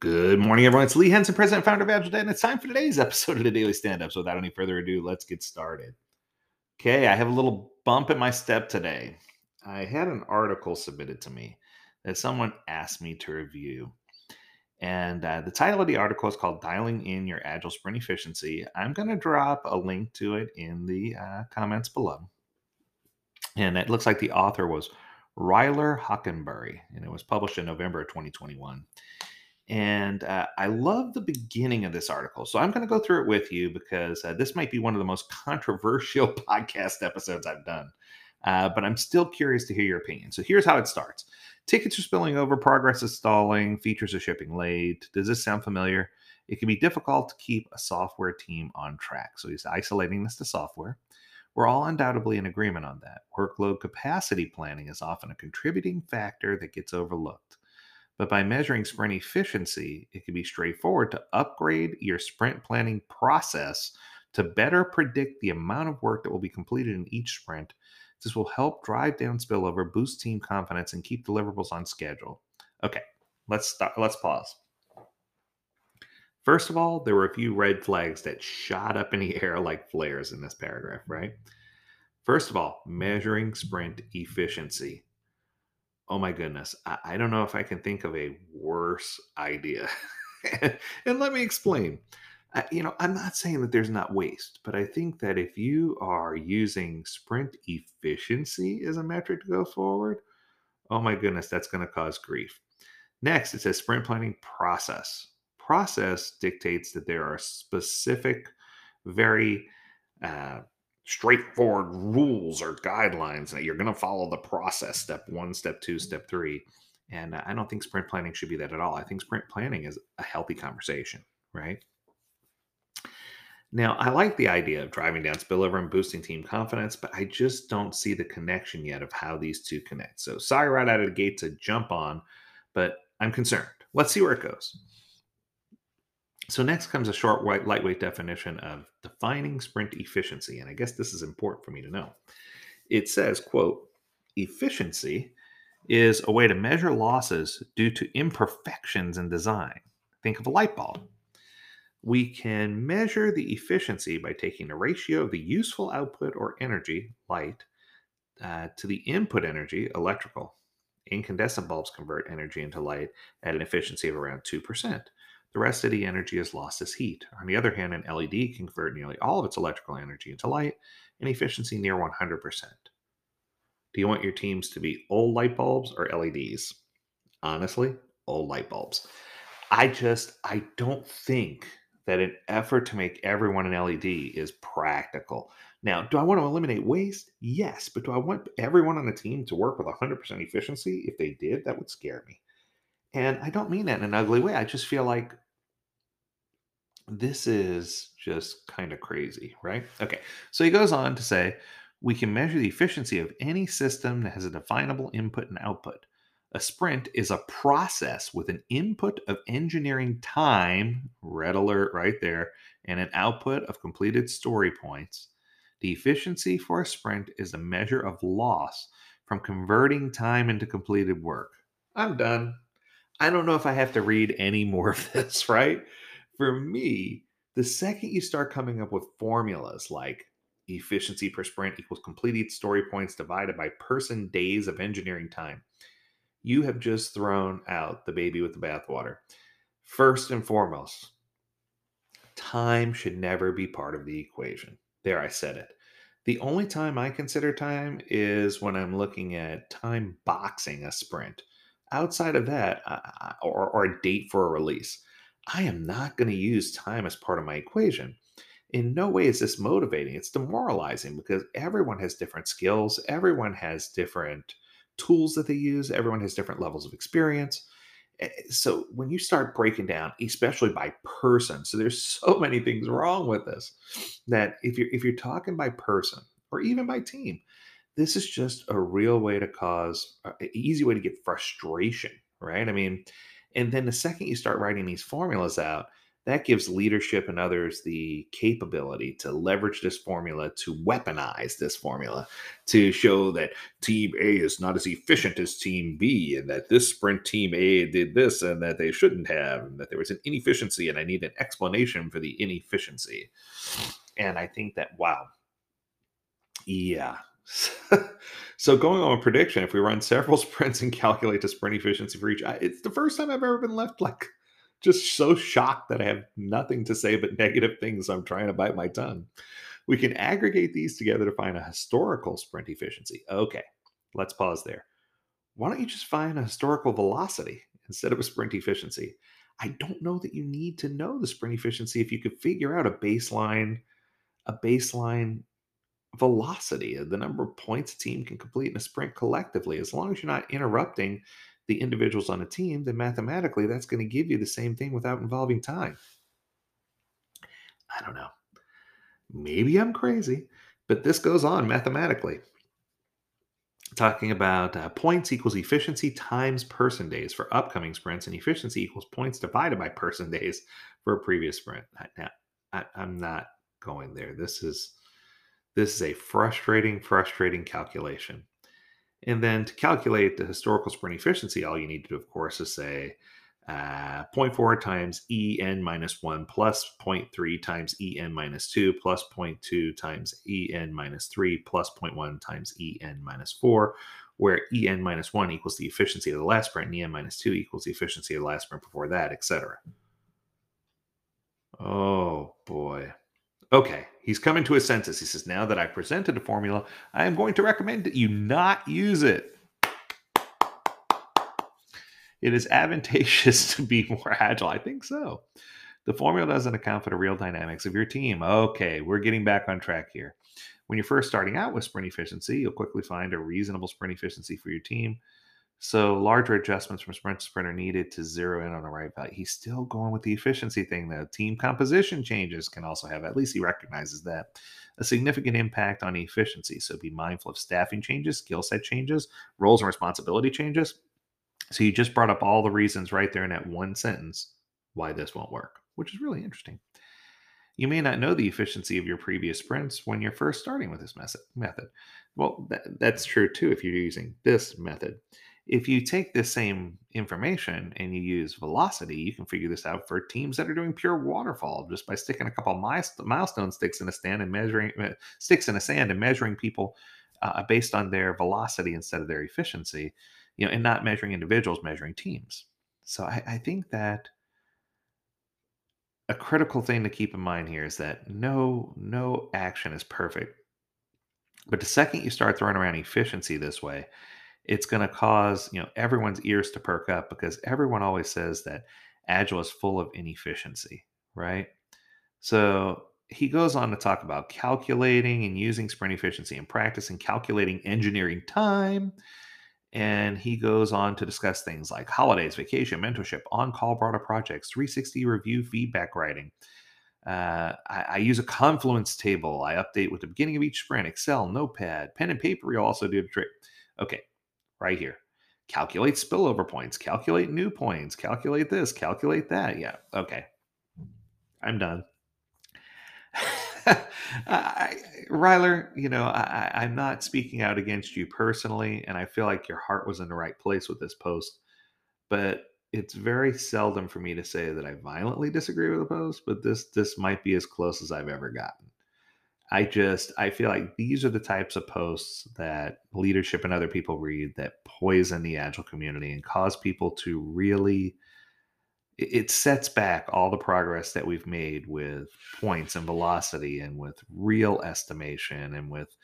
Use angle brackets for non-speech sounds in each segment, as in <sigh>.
Good morning, everyone. It's Lee Henson, President and Founder of Agile Dad, and it's time for today's <laughs> episode of the Daily Stand Up. So, without any further ado, let's get started. Okay, I have a little bump in my step today. I had an article submitted to me that someone asked me to review. And uh, the title of the article is called Dialing in Your Agile Sprint Efficiency. I'm going to drop a link to it in the uh, comments below. And it looks like the author was Ryler Hockenbury, and it was published in November of 2021. And uh, I love the beginning of this article. So I'm going to go through it with you because uh, this might be one of the most controversial <laughs> podcast episodes I've done. Uh, but I'm still curious to hear your opinion. So here's how it starts Tickets are spilling over, progress is stalling, features are shipping late. Does this sound familiar? It can be difficult to keep a software team on track. So he's isolating this to software. We're all undoubtedly in agreement on that. Workload capacity planning is often a contributing factor that gets overlooked. But by measuring sprint efficiency, it can be straightforward to upgrade your sprint planning process to better predict the amount of work that will be completed in each sprint. This will help drive down spillover, boost team confidence, and keep deliverables on schedule. Okay, let's. Let's pause. First of all, there were a few red flags that shot up in the <laughs> air like flares in this paragraph, right? First of all, measuring sprint efficiency oh my goodness, I, I don't know if I can think of a worse idea. <laughs> and let me explain. Uh, you know, I'm not saying that there's not waste, but I think that if you are using sprint efficiency as a metric to go forward, oh my goodness, that's going to cause grief. Next, it says sprint planning process. Process dictates that there are specific, very uh, straightforward rules or guidelines that you're going to follow the process step one step two mm-hmm. step three and uh, i don't think sprint planning should be that at all. I think sprint planning is a healthy conversation right? Now i like the idea of driving down spillover and boosting team confidence but i just don't see the connection yet of how these two connect. So sorry right out of the gate to jump on but i'm concerned. Let's see where it goes so next comes a short, white, lightweight definition of defining sprint efficiency, and I guess this is important for me to know. It says, "quote Efficiency is a way to measure losses due to imperfections in design. Think of a light bulb. We can measure the efficiency by taking the ratio of the useful output or energy, light, uh, to the input energy, electrical. Incandescent bulbs convert energy into light at an efficiency of around 2%. The rest of the energy is lost as heat. On the other hand, an LED can convert nearly all of its electrical energy into light, an efficiency near 100%. Do you want your teams to be old light bulbs or LEDs? Honestly, old light bulbs. I just, I don't think that an effort to make everyone an LED is practical. Now, do I want to eliminate waste? Yes, but do I want everyone on the team to work with 100% efficiency? If they did, that would scare me. And I don't mean that in an ugly way. I just feel like this is just kind of crazy, right? Okay. So he goes on to say we can measure the efficiency of any system that has a definable input and output. A sprint is a process with an input of engineering time, red alert right there, and an output of completed story points. The efficiency for a sprint is a measure of loss from converting time into completed work. I'm done. I don't know if I have to read any more of <laughs> this, right? For me, the second you start coming up with formulas like efficiency per sprint equals completed story points divided by person days of engineering time, you have just thrown out the baby with the bathwater. First and foremost, time should never be part of the equation. There, I said it. The only time I consider time is when I'm looking at time boxing a sprint outside of that, uh, or, or a date for a release, I am not going to use time as part of my equation. In no way is this motivating. It's demoralizing because everyone has different skills, everyone has different tools that they use, everyone has different levels of experience. Eh, so when you start breaking down, especially by person, so there's <laughs> so many things wrong with this that if you're if you're talking by person or even by team, this is just a real way to cause an easy way to get frustration, right? I mean, and then the second you start writing these formulas out, that gives leadership and others the capability to leverage this formula to weaponize this formula to show that team A is not as efficient as team B and that this sprint team A did this and that they shouldn't have and that there was an inefficiency and I need an explanation for the inefficiency. And I think that wow. Yeah. <laughs> so going on a prediction, if we run several <laughs> sprints and calculate the sprint efficiency for each, it's the first time I've ever been left like just so shocked that I have nothing to say but negative things. I'm trying to bite my tongue. We can aggregate these together to find a historical sprint efficiency. Okay, let's pause there. Why don't you just find a historical velocity instead of a sprint efficiency? I don't know that you need to know the sprint efficiency if you could figure out a baseline, a baseline velocity, the number of points a team can complete in a sprint collectively, as long as you're not interrupting the individuals on a team, then mathematically that's going to give you the same thing without involving time. I don't know. Maybe I'm crazy, but this goes on mathematically. Talking about uh, points equals efficiency times person days for upcoming sprints, and efficiency equals points divided by person days for a previous sprint. Now, I, I'm not going there. This is this is a frustrating, frustrating calculation. And then to calculate the historical sprint efficiency, all you need to do, of course, is say uh, 0.4 times en minus 1 plus 0.3 times en minus 2 plus 0.2 times en minus 3 plus 0.1 times en minus 4, where en minus 1 equals the efficiency of the last sprint and en minus 2 equals the efficiency of the last sprint before that, etc. Oh boy. Okay, he's coming to his senses. He says, Now that I've presented a formula, I am going to recommend that you not use it. It is advantageous <laughs> to be more agile. I think so. The formula doesn't account for the real dynamics of your team. Okay, we're getting back on track here. When you're first starting out with sprint efficiency, you'll quickly find a reasonable sprint efficiency for your team. So larger adjustments from sprint to sprint are needed to zero in on the right value. He's still going with the efficiency thing though. Team composition changes can also have, at least he recognizes that, a significant impact on efficiency. So be mindful of staffing changes, skill set changes, roles and responsibility changes. So you just brought up all the reasons right there in that one sentence why this won't work, which is really interesting. You may not know the efficiency of your previous sprints when you're first starting with this method. Well, that, that's true too if you're using this method if you take the same information and you use velocity, you can figure this out for teams that are doing pure waterfall just by sticking a couple milestone sticks in a stand and measuring uh, sticks in a sand and measuring people uh, based on their velocity instead of their efficiency, you know, and not measuring individuals, measuring teams. So I, I think that a critical thing to keep in mind here is that no no action is perfect. But the second you start throwing around efficiency this way, it's going to cause you know everyone's ears to perk up because everyone always says that agile is full of inefficiency right? So he goes on to talk about calculating and using sprint efficiency in practice and calculating engineering time and he goes on to discuss things like holidays vacation mentorship on-call broader projects 360 review feedback writing. Uh, I, I, use a confluence table. I update with the beginning of each sprint excel notepad pen and paper you also do the trick. Okay right here. Calculate spillover points, calculate new points, calculate this, calculate that. Yeah, okay. I'm done. <laughs> I, Ryler, you know, I, I'm not speaking out against you personally, and I feel like your heart was in the right place with this post. But it's very seldom for me to say that I violently disagree with a post, but this this might be as close as I've ever gotten. I just I feel like these are the types of posts that leadership and other people read that poison the agile community and cause people to really it sets back all the progress that we've made with points and velocity and with real estimation and with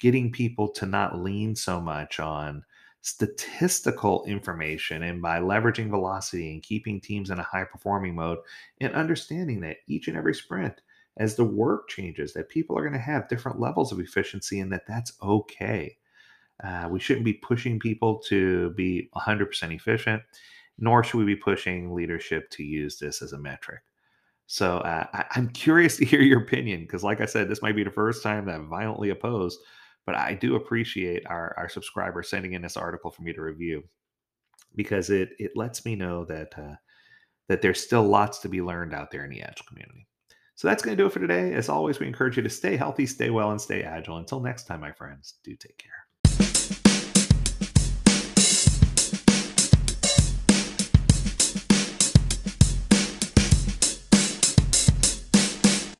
getting people to not lean so much on statistical information and by leveraging velocity and keeping teams in a high performing mode and understanding that each and every sprint as the work changes that people are going to have different levels of efficiency and that that's okay uh, we shouldn't be pushing people to be 100% efficient nor should we be pushing leadership to use this as a metric so uh, I, i'm curious to hear your opinion because like i said this might be the first time that i'm violently opposed but i do appreciate our, our subscribers sending in this article for me to review because it it lets me know that uh, that there's still lots to be learned out there in the Agile community. So that's going to do it for today. As always, we encourage you to stay healthy, stay well, and stay agile. Until next time, my friends, do take care.